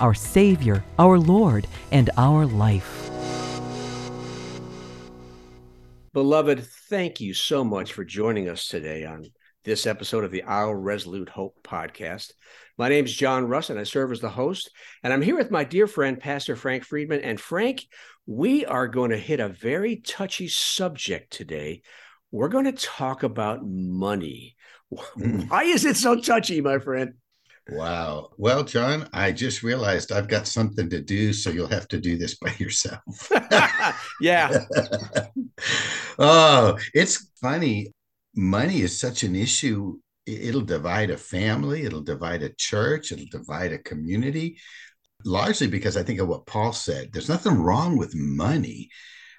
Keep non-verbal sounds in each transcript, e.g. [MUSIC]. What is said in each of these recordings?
our Savior, our Lord, and our life. Beloved, thank you so much for joining us today on this episode of the Our Resolute Hope podcast. My name is John Russ, and I serve as the host. And I'm here with my dear friend, Pastor Frank Friedman. And Frank, we are going to hit a very touchy subject today. We're going to talk about money. Mm. Why is it so touchy, my friend? Wow. Well, John, I just realized I've got something to do, so you'll have to do this by yourself. [LAUGHS] yeah. [LAUGHS] oh, it's funny. Money is such an issue. It'll divide a family, it'll divide a church, it'll divide a community, largely because I think of what Paul said. There's nothing wrong with money,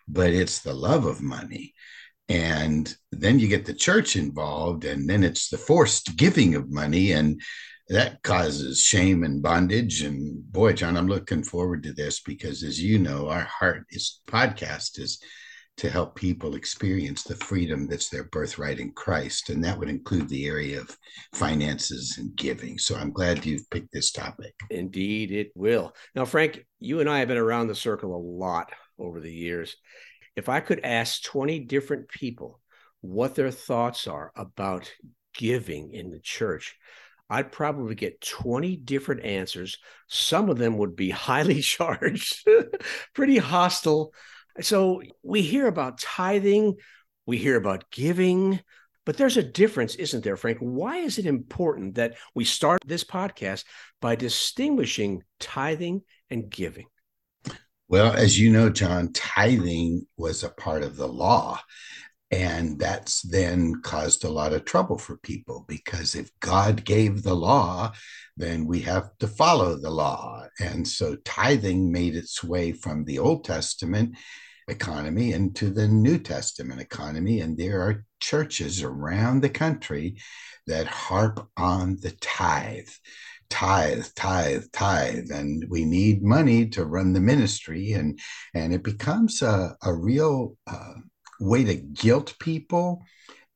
but it's the love of money. And then you get the church involved, and then it's the forced giving of money. And that causes shame and bondage. And boy, John, I'm looking forward to this because, as you know, our heart is podcast is to help people experience the freedom that's their birthright in Christ. And that would include the area of finances and giving. So I'm glad you've picked this topic. Indeed, it will. Now, Frank, you and I have been around the circle a lot over the years. If I could ask 20 different people what their thoughts are about giving in the church, I'd probably get 20 different answers. Some of them would be [LAUGHS] highly charged, [LAUGHS] pretty hostile. So we hear about tithing, we hear about giving, but there's a difference, isn't there, Frank? Why is it important that we start this podcast by distinguishing tithing and giving? Well, as you know, John, tithing was a part of the law. And that's then caused a lot of trouble for people because if God gave the law, then we have to follow the law. And so tithing made its way from the Old Testament economy into the New Testament economy. And there are churches around the country that harp on the tithe tithe tithe tithe and we need money to run the ministry and and it becomes a, a real uh, way to guilt people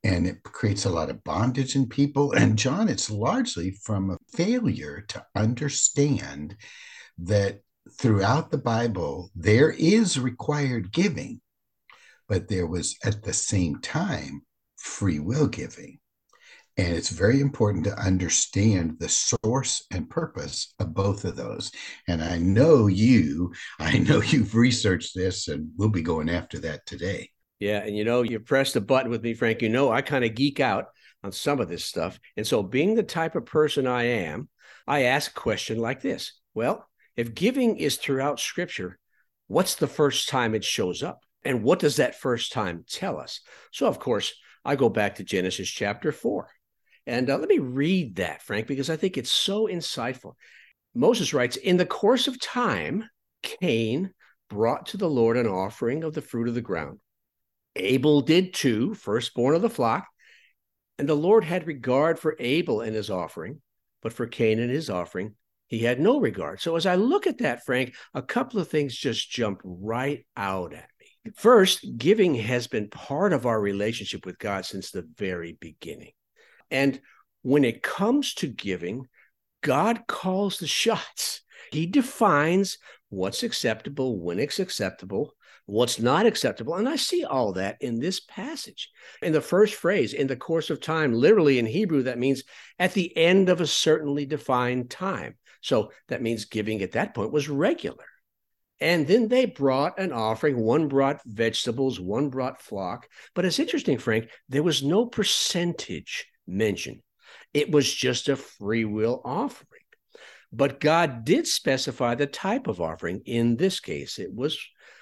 and it creates a lot of bondage in people. And John, it's largely from a failure to understand that throughout the Bible, there is required giving, but there was at the same time free will giving. And it's very important to understand the source and purpose of both of those. And I know you, I know you've researched this, and we'll be going after that today. Yeah, and you know, you press the button with me, Frank. You know, I kind of geek out on some of this stuff. And so, being the type of person I am, I ask a question like this Well, if giving is throughout scripture, what's the first time it shows up? And what does that first time tell us? So, of course, I go back to Genesis chapter 4. And uh, let me read that, Frank, because I think it's so insightful. Moses writes In the course of time, Cain brought to the Lord an offering of the fruit of the ground. Abel did too, firstborn of the flock. And the Lord had regard for Abel and his offering, but for Cain and his offering, he had no regard. So as I look at that, Frank, a couple of things just jump right out at me. First, giving has been part of our relationship with God since the very beginning. And when it comes to giving, God calls the shots. He defines what's acceptable, when it's acceptable, what's not acceptable. And I see all that in this passage. In the first phrase, in the course of time, literally in Hebrew, that means at the end of a certainly defined time. So that means giving at that point was regular. And then they brought an offering. One brought vegetables, one brought flock. But it's interesting, Frank, there was no percentage mentioned. It was just a free will offering. But God did specify the type of offering. In this case, it was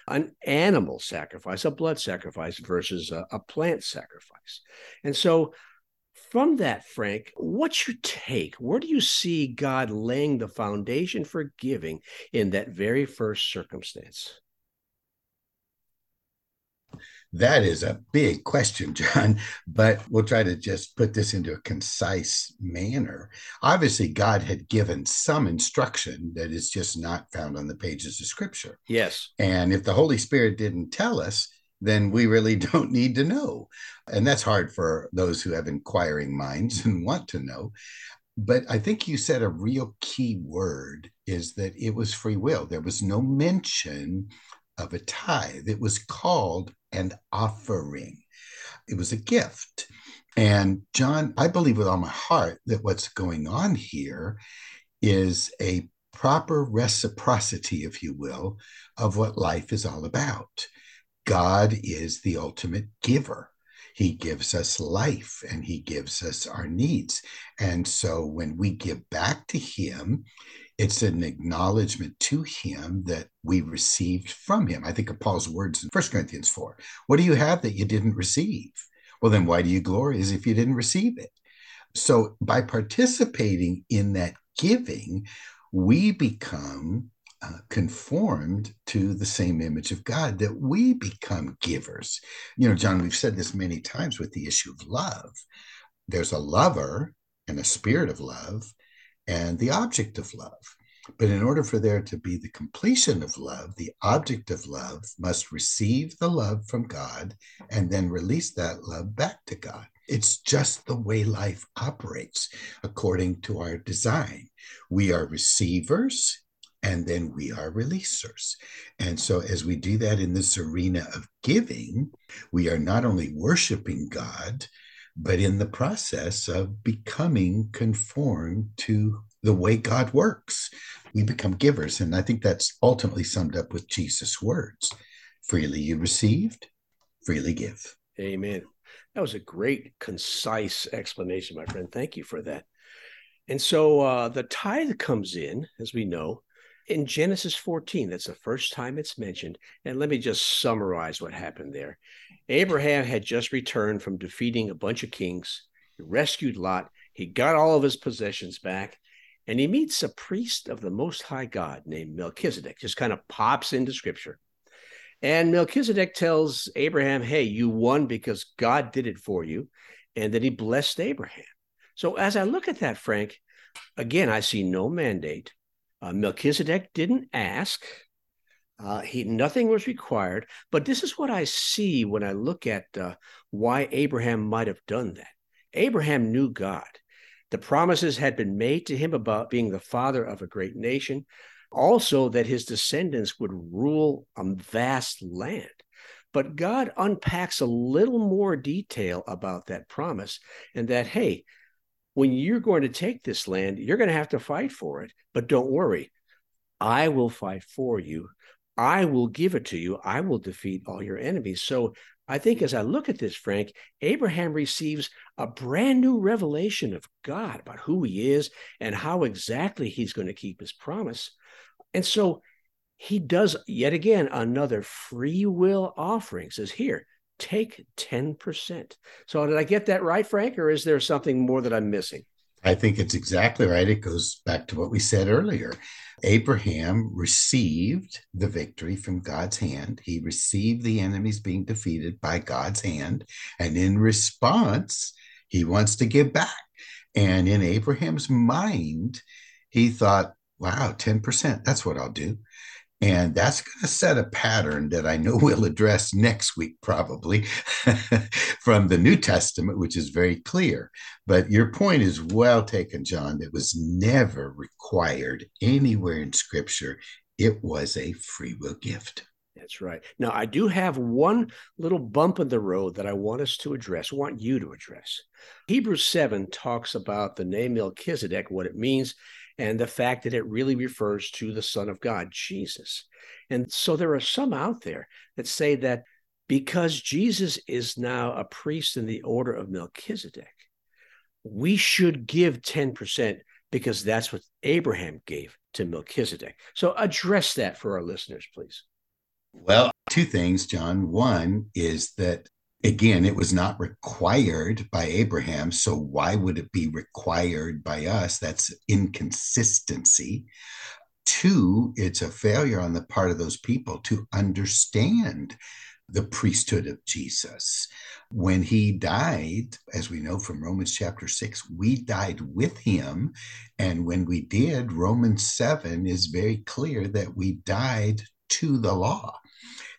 an animal sacrifice, a blood sacrifice versus a, a plant sacrifice. And so from that, Frank, what's your take? Where do you see God laying the foundation for giving in that very first circumstance? That is a big question, [LAUGHS] John, but we'll try to just put this into a concise manner. Obviously, God had given some instruction that is just not found on the pages of Scripture. Yes. And if the Holy Spirit didn't tell us, then we really [LAUGHS] don't need to know. And that's hard for those who have inquiring minds and want to know. But I think you said a real key word is that it was free will. There was no mention of a tithe. It was called an offering, it was a gift. And John, I believe with all my heart that what's going on here is a proper reciprocity, if you will, of what life is all about. God is the ultimate giver. He gives us life and he gives us our needs. And so when we give back to him, it's an acknowledgement to him that we received from him. I think of Paul's words in 1 Corinthians 4. What do you have that you didn't receive? Well, then why do you glory as if you didn't receive it? So by participating in that giving, we become uh, conformed to the same image of God, that we become givers. You know, John, we've said this many times with the issue of love. There's a lover and a spirit of love and the object of love. But in order for there to be the completion of love, the object of love must receive the love from God and then release that love back to God. It's just the way life operates according to our design. We are receivers and then we are releasers. And so, as we do that in this arena of giving, we are not only worshiping God, but in the process of becoming conformed to the way God works. We become givers. And I think that's ultimately summed up with Jesus' words freely you received, freely give. Amen. That was a great, concise explanation, my friend. Thank you for that. And so uh, the tithe comes in, as we know, in Genesis 14. That's the first time it's mentioned. And let me just summarize what happened there. Abraham had just returned from defeating a bunch of kings. He rescued Lot. He got all of his possessions back. And he meets a priest of the Most High God named Melchizedek, just kind of pops into scripture. And Melchizedek tells Abraham, Hey, you won because God did it for you. And then he blessed Abraham. So as I look at that, Frank, again, I see no mandate. Uh, Melchizedek didn't ask. Uh, he nothing was required, but this is what I see when I look at uh, why Abraham might have done that. Abraham knew God. The promises had been made to him about being the father of a great nation, also that his descendants would rule a vast land. But God unpacks a little more detail about that promise, and that, hey, when you're going to take this land, you're going to have to fight for it. But don't worry, I will fight for you. I will give it to you. I will defeat all your enemies. So I think as I look at this, Frank, Abraham receives a brand new revelation of God about who he is and how exactly he's going to keep his promise. And so he does yet again another free will offering, says, Here, take 10%. So, did I get that right, Frank, or is there something more that I'm missing? I think it's exactly right. It goes back to what we said earlier. Abraham received the victory from God's hand. He received the enemies being defeated by God's hand. And in response, he wants to give back. And in Abraham's mind, he thought, wow, 10%, that's what I'll do. And that's going to set a pattern that I know [LAUGHS] we'll address next week, probably [LAUGHS] from the New Testament, which is very clear. But your point is well taken, John. It was never required anywhere in Scripture, it was a free will gift. That's right. Now, I do have one little bump in the road that I want us to address, want you to address. Hebrews 7 talks about the name Melchizedek, what it means, and the fact that it really refers to the Son of God, Jesus. And so there are some out there that say that because Jesus is now a priest in the order of Melchizedek, we should give 10% because that's what Abraham gave to Melchizedek. So address that for our listeners, please. Well, two things, John. One is that again, it was not required by Abraham. So why would it be required by us? That's inconsistency. Two, it's a failure on the part of those people to understand the priesthood of Jesus. When he died, as we know from Romans chapter 6, we died with him. And when we did, Romans 7 is very clear that we died to the law.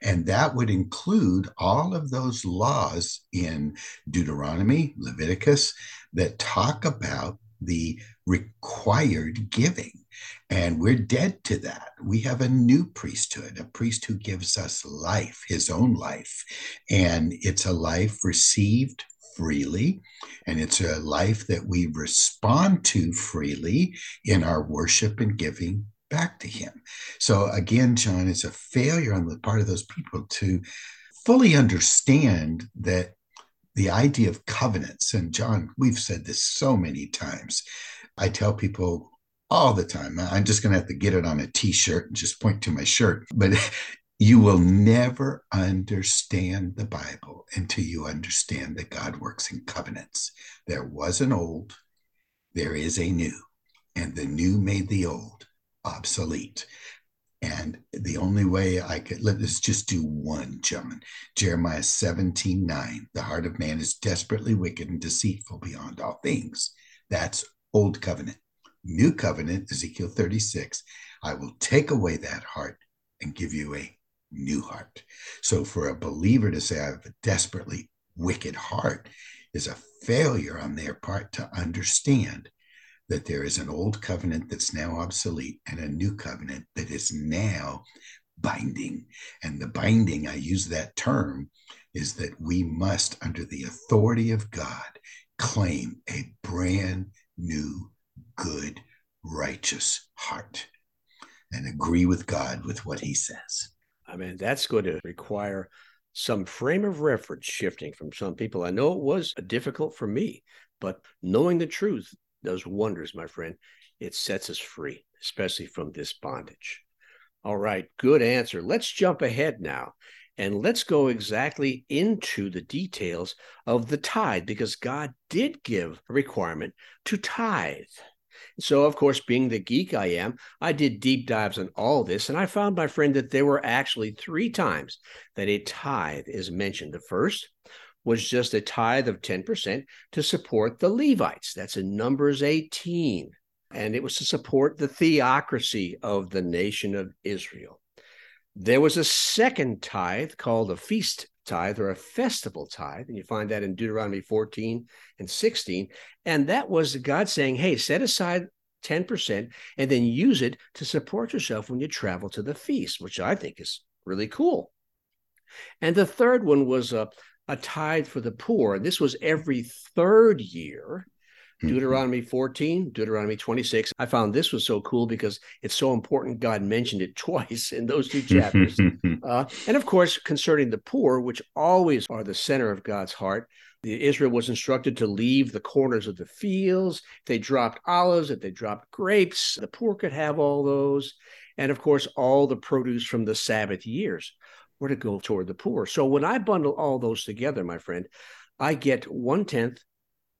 And that would include all of those laws in Deuteronomy, Leviticus, that talk about the required giving. And we're dead to that. We have a new priesthood, a priest who gives us life, his own life. And it's a life received freely, and it's a life that we respond to freely in our worship and giving back to him. So again, John, it's a failure on the part of those people to fully understand that the idea of covenants, and John, we've said this so many times. I tell people all the time, I'm just going to have to get it on a t shirt and just point to my shirt. But [LAUGHS] you will never understand the Bible until you understand that God works in covenants. There was an old, there is a new, and the new made the old obsolete. And the only way I could let us just do one, John. Jeremiah 17, 9. The heart of man is desperately wicked and deceitful beyond all things. That's old covenant. New covenant, Ezekiel 36. I will take away that heart and give you a new heart. So for a believer to say, I have a desperately wicked heart is a failure on their part to understand that there is an old covenant that's now obsolete and a new covenant that is now binding. And the binding, I use that term, is that we must, under the authority of God, claim a brand new, good, righteous heart and agree with God with what he says. I mean, that's going to require some frame of reference shifting from some people. I know it was difficult for me, but knowing the truth does wonders, my friend. It sets us free, especially from this bondage. All right, good answer. Let's jump ahead now and let's go exactly into the details of the tithe because God did give a requirement to tithe. So, of course, being the geek I am, I did deep dives on all this, and I found, my friend, that there were actually three times that a tithe is mentioned. The first was just a tithe of 10% to support the Levites. That's in Numbers 18. And it was to support the theocracy of the nation of Israel. There was a second tithe called a feast tithe or a festival tithe. And you find that in Deuteronomy 14 and 16. And that was God saying, hey, set aside 10% and then use it to support yourself when you travel to the feast, which I think is really cool. And the third one was a, a tithe for the poor. And this was every third year. Mm-hmm. Deuteronomy 14, Deuteronomy 26. I found this was so cool because it's so important. God mentioned it [LAUGHS] twice in those two chapters. [LAUGHS] uh, and of course, concerning the poor, which always are the center of God's heart, the Israel was instructed to leave the corners of the fields. If they dropped olives, if they dropped grapes, the poor could have all those. And of course, all the produce from the Sabbath years were to go toward the poor. So when I bundle all those together, my friend, I get one tenth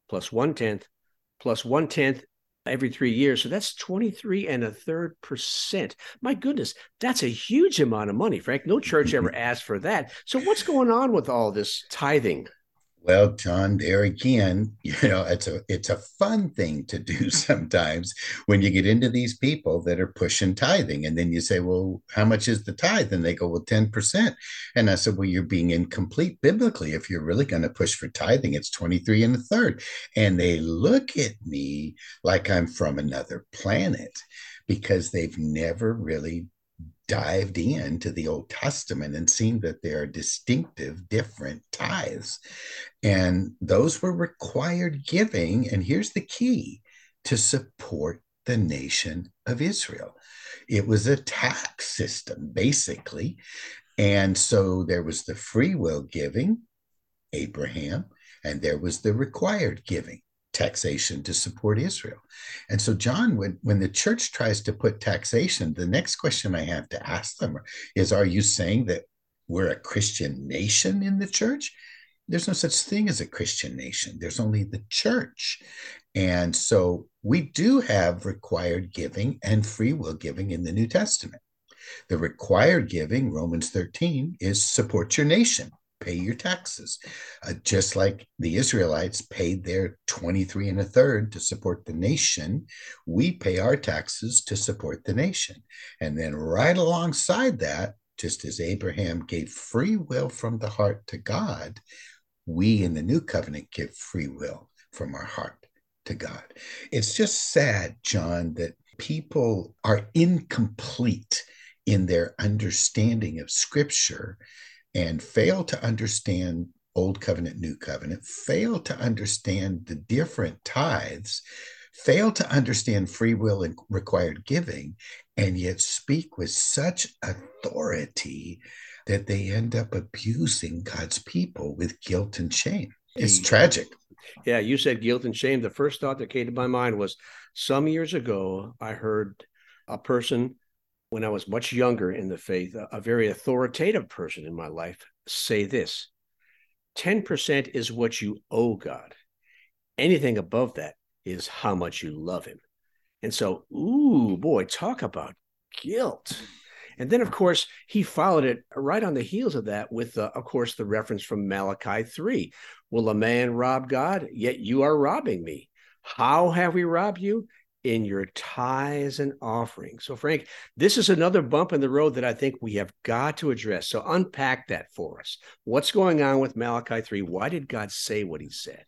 plus one tenth plus one tenth every three years. So that's 23 and a third percent. My goodness, that's a huge amount of money, Frank. No church ever [LAUGHS] asked for that. So what's going on with all this tithing? Well, John, there again, [LAUGHS] you know, it's a it's a fun thing to do [LAUGHS] sometimes when you get into these people that are pushing tithing. And then you say, Well, how much is the tithe? And they go, Well, 10%. And I said, Well, you're being incomplete biblically. If you're really going to push for tithing, it's 23 and a third. And they look at me like I'm from another planet because they've never really dived into the Old Testament and seen that there are distinctive, different tithes. And those were required giving. And here's the key to support the nation of Israel. It was a tax system, basically. And so there was the free will giving, Abraham, and there was the required giving, taxation to support Israel. And so, John, when, when the church tries to put taxation, the next question I have to ask them is Are you saying that we're a Christian nation in the church? there's no such thing as a Christian nation. There's only the church. And so we do have required giving and free will giving in the New Testament. The required giving, Romans 13, is support your nation, pay your taxes. Uh, just like the Israelites paid their 23 and a third to support the nation, we pay our taxes to support the nation. And then right alongside that, just as Abraham gave free will from the heart to God, we in the new covenant give free will from our heart to God. It's just sad, John, that people are incomplete in their understanding of scripture and fail to understand old covenant new covenant fail to understand the different tithes fail to understand free will and required giving and yet speak with such authority that they end up abusing god's people with guilt and shame. It's tragic. yeah you said guilt and shame. The first thought that came to my mind was some years ago i heard a person when I was much younger in the faith, a, very authoritative person in my life, say this 10% is what you owe God. Anything above that is how much you love Him. And so, ooh, boy, talk about guilt. And then, of course, he followed it right on the heels of that with, uh, of course, the reference from Malachi 3 Will a man rob God? Yet you are robbing me. How have we robbed you? In your tithes and offerings. So, Frank, this is another bump in the road that I think we have got to address. So, unpack that for us. What's going on with Malachi 3? Why did God say what he said?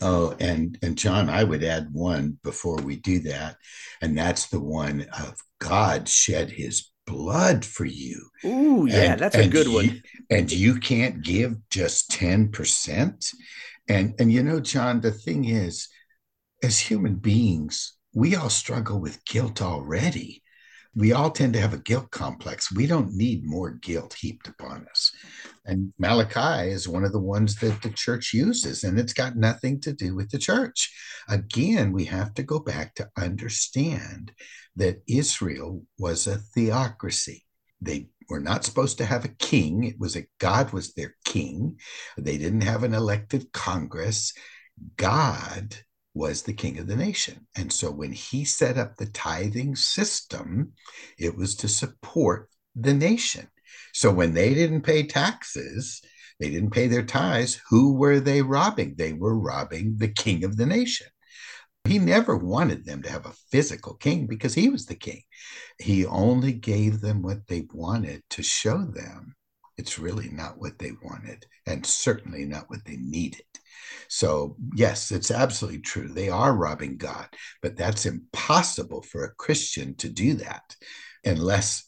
Oh, and and John, I would add one before we do that, and that's the one of God shed His blood for you. Ooh, yeah, and, that's a good you, one. And you can't give just ten percent. And and you know, John, the thing is, as human beings, we all struggle with guilt already. We all tend to have a guilt complex. We don't need more guilt heaped upon us. And Malachi is one of the ones that the church uses, and it's got nothing to do with the church. Again, we have to go back to understand that Israel was a theocracy. They were not supposed to have a king. It was a God was their king. They didn't have an elected Congress. God was the king of the nation. And so when he set up the tithing system, it was to support the nation. So when they didn't pay taxes, they didn't pay their tithes, who were they robbing? They were robbing the king of the nation. He never wanted them to have a physical king because he was the king. He only gave them what they wanted to show them it's really not what they wanted and certainly not what they needed. So, yes, it's absolutely true. They are robbing God, but that's impossible for a Christian to do that unless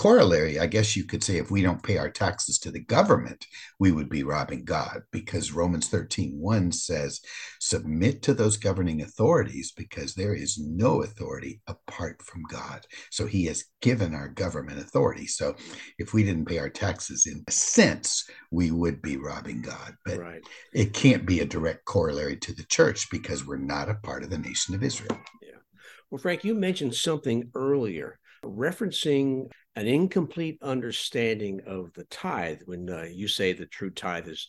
corollary, I guess you could say if we don't pay our taxes to the government, we would be robbing God because Romans 13 1 says, submit to those governing authorities because there is no authority apart from God. So he has given our government authority. So if we didn't pay our taxes in a sense, we would be robbing God. But right. it can't be a direct corollary to the church because we're not a part of the nation of Israel. Yeah. Well, Frank, you mentioned something earlier referencing an incomplete understanding of the tithe when uh, you say the true tithe is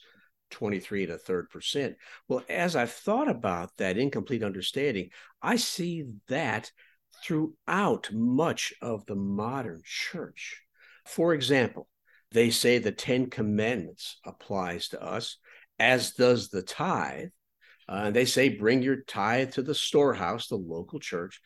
23 and a third percent. Well, as I've thought about that incomplete understanding, I see that throughout much of the modern church. For example, they say the Ten Commandments applies to us, as does the tithe. Uh, they say, bring your tithe to the storehouse, the local church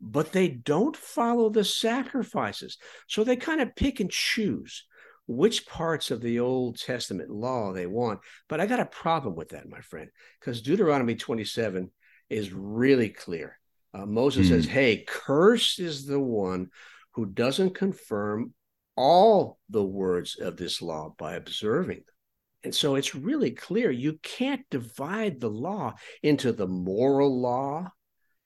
but they don't follow the sacrifices. So they kind of pick and choose which parts of the Old Testament law they want. But I got a problem with that, my friend, because Deuteronomy 27 is really clear. Uh, Moses mm. says, hmm. Hey, cursed is the one who doesn't confirm all the words of this law by observing them. And so it's really clear you can't divide the law into the moral law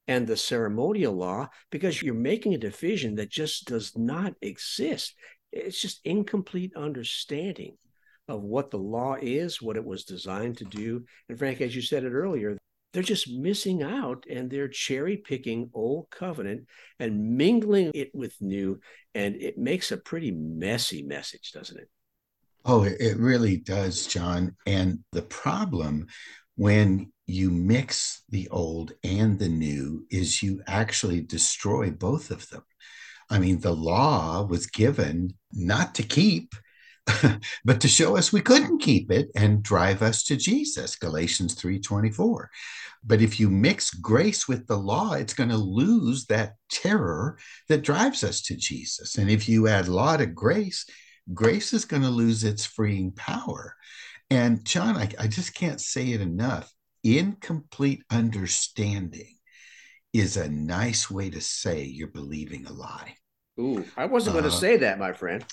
and the ceremonial law because you're making a division that just does not exist. It's just incomplete understanding of what the law is, what it was designed to do. And Frank, as you said it earlier, they're just missing out and they're cherry picking old covenant and mingling it with new. And it makes a pretty messy message, doesn't it? Oh, it, really does, John. And the problem when you mix the old and the new is you actually destroy both of them. I mean, the law was given not to keep, [LAUGHS] but to show us we couldn't keep it and drive us to Jesus, Galatians 3:24. But if you mix grace with the law, it's going to lose that terror that drives us to Jesus. And if you add law to grace, grace is going to lose its freeing power. And John, I, I just can't say it enough. Incomplete understanding is a nice way to say you're believing a lie. Ooh, I wasn't going to uh, say that, my friend.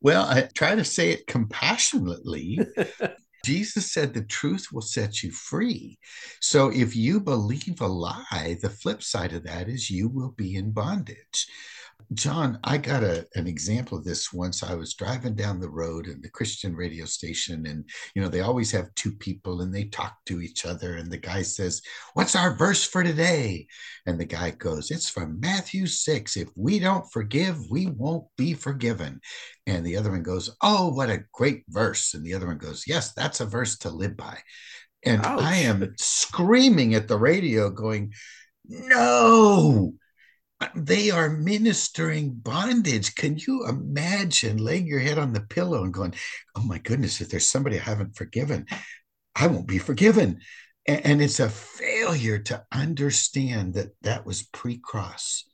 Well, I try to say it compassionately. [LAUGHS] Jesus said the truth will set you free. So if you believe a lie, the flip side of that is you will be in bondage. John, I got a, an example of this once. I was driving down the road in the Christian radio station, and you know, they always have two people and they talk to each other. And the guy says, What's our verse for today? And the guy goes, It's from Matthew 6. If we don't forgive, we won't be forgiven. And the other one goes, Oh, what a great verse. And the other one goes, Yes, that's a verse to live by. And Ouch. I am screaming at the radio, going, No, they are ministering bondage. Can you imagine laying your head on the pillow and going, Oh my goodness, if there's somebody I haven't forgiven, I won't be forgiven. And it's a failure to understand that that was pre cross.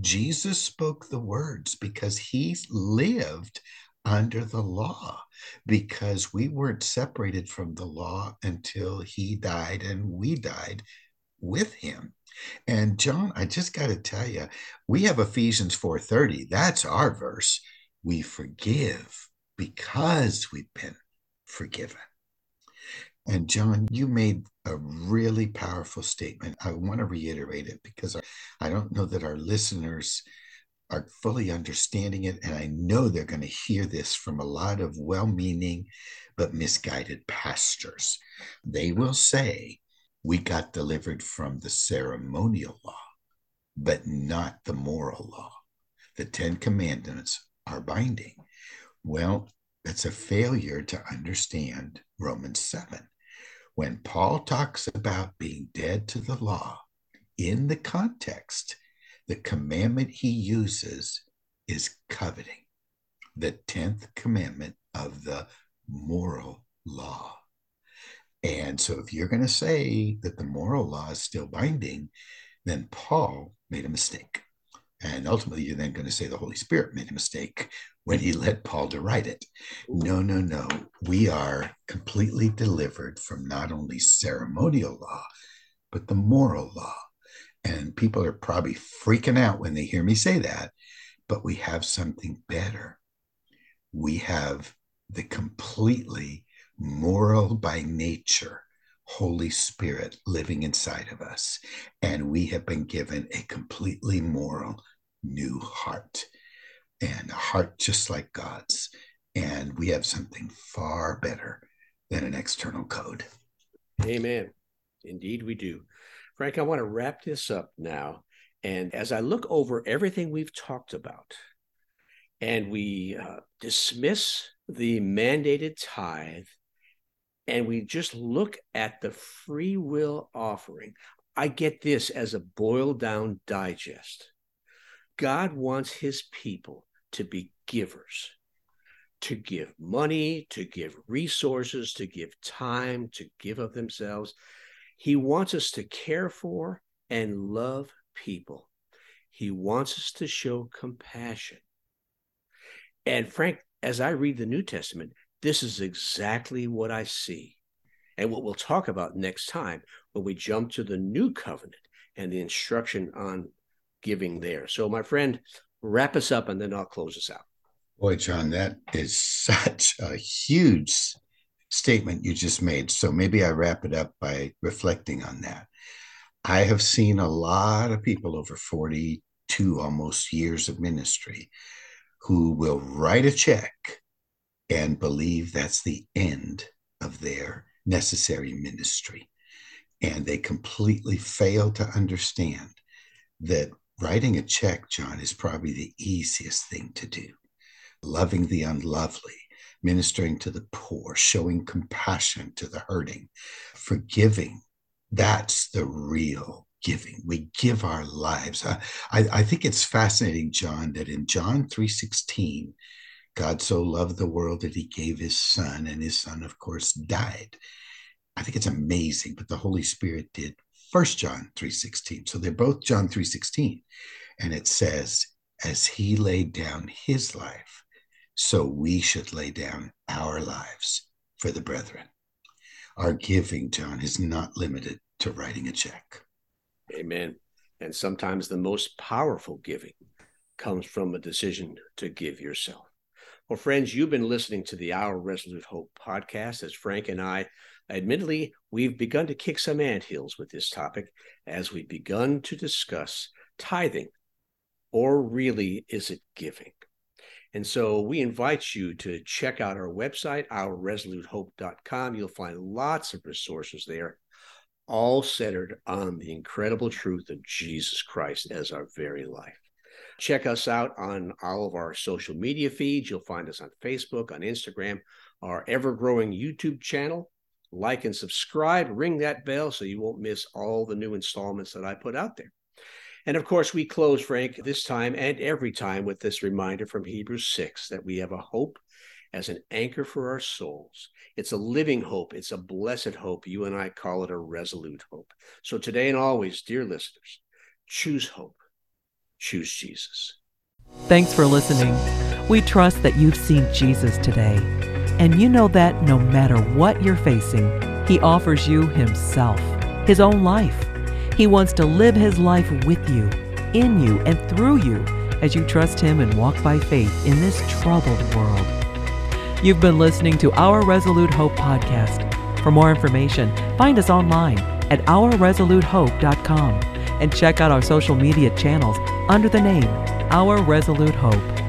Jesus spoke the words because he lived under the law, because we weren't separated from the law until he died and we died with him. And John, I just got to tell you, we have Ephesians 4:30. That's our verse. We forgive because we've been forgiven. And John, you made a really powerful statement. I want to reiterate it because I don't know that our listeners are fully understanding it. And I know they're going to hear this from a lot of well meaning but misguided pastors. They will say, we got delivered from the ceremonial law, but not the moral law. The Ten Commandments are binding. Well, that's a failure to understand Romans 7. When Paul talks about being dead to the law, in the context, the commandment he uses is coveting, the 10th commandment of the moral law. And so, if you're going to say that the moral law is still binding, then Paul made a mistake. And ultimately, you're then going to say the Holy Spirit made a mistake when he [LAUGHS] led Paul to write it. No, no, no. We are completely delivered from not only ceremonial law, but the moral law. And people are probably freaking out when they hear me say that, but we have something better. We have the completely moral by nature Holy Spirit living inside of us. And we have been given a completely moral new heart and a heart just like God's. And we have something far better than an external code. Amen. Indeed, we do. Frank, I want to wrap this up now. And as I look over everything we've talked about, and we uh, dismiss the mandated tithe and we just look at the free will offering, I get this as a boiled down digest. God wants his people to be givers, to give money, to give resources, to give time, to give of themselves. He wants us to care for and love people. He wants us to show compassion. And Frank, as I read the New Testament, this is exactly what I see and what we'll talk about next time when we jump to the new covenant and the instruction on giving there. So, my friend, wrap us up and then I'll close us out. Boy, John, that is such a huge statement you just made. So maybe I wrap it up by reflecting on that. I have seen a lot of people over 42 almost years of ministry who will write a check and believe that's the end of their necessary ministry. And they completely fail to understand that writing a check, John, is probably the easiest thing to do. Loving the unlovely, ministering to the poor, showing compassion to the hurting, forgiving. That's the real giving. We give our lives. I, I think it's fascinating, John, that in John 3:16, God so loved the world that he gave his son, and his son, of course, died. I think it's amazing, but the Holy Spirit did First John 3:16. So they're both John 3:16. And it says, as he laid down his life, so we should lay down our lives for the brethren. Our giving, John, is not limited to writing a check. Amen. And sometimes the most powerful giving comes from a decision to give yourself. Well, friends, you've been listening to the Our Resolute Hope podcast as Frank and I, admittedly, we've begun to kick some ant hills with this topic as we've begun to discuss tithing, or really is it giving? And so we invite you to check out our website, ourresolutehope.com. You'll find lots of resources there all centered on the incredible truth of Jesus Christ as our very life. Check us out on all of our social media feeds. You'll find us on Facebook, on Instagram, our ever growing YouTube channel. Like and subscribe, ring that bell so you won't miss all the new installments that I put out there. And of course, we close, Frank, this time and every time with this reminder from Hebrews 6 that we have a hope as an anchor for our souls. It's a living hope. It's a blessed hope. You and I call it a resolute hope. So today and always, dear listeners, choose hope. Choose Jesus. Thanks for listening. We trust that you've seen Jesus today. And you know that no matter what you're facing, He offers you Himself, His own life. He wants to live His life with you, in you, and through you as you trust Him and walk by faith in this troubled world. You've been listening to Our Resolute Hope podcast. For more information, find us online at ourresolutehope.com and check out our social media channels under the name Our Resolute Hope.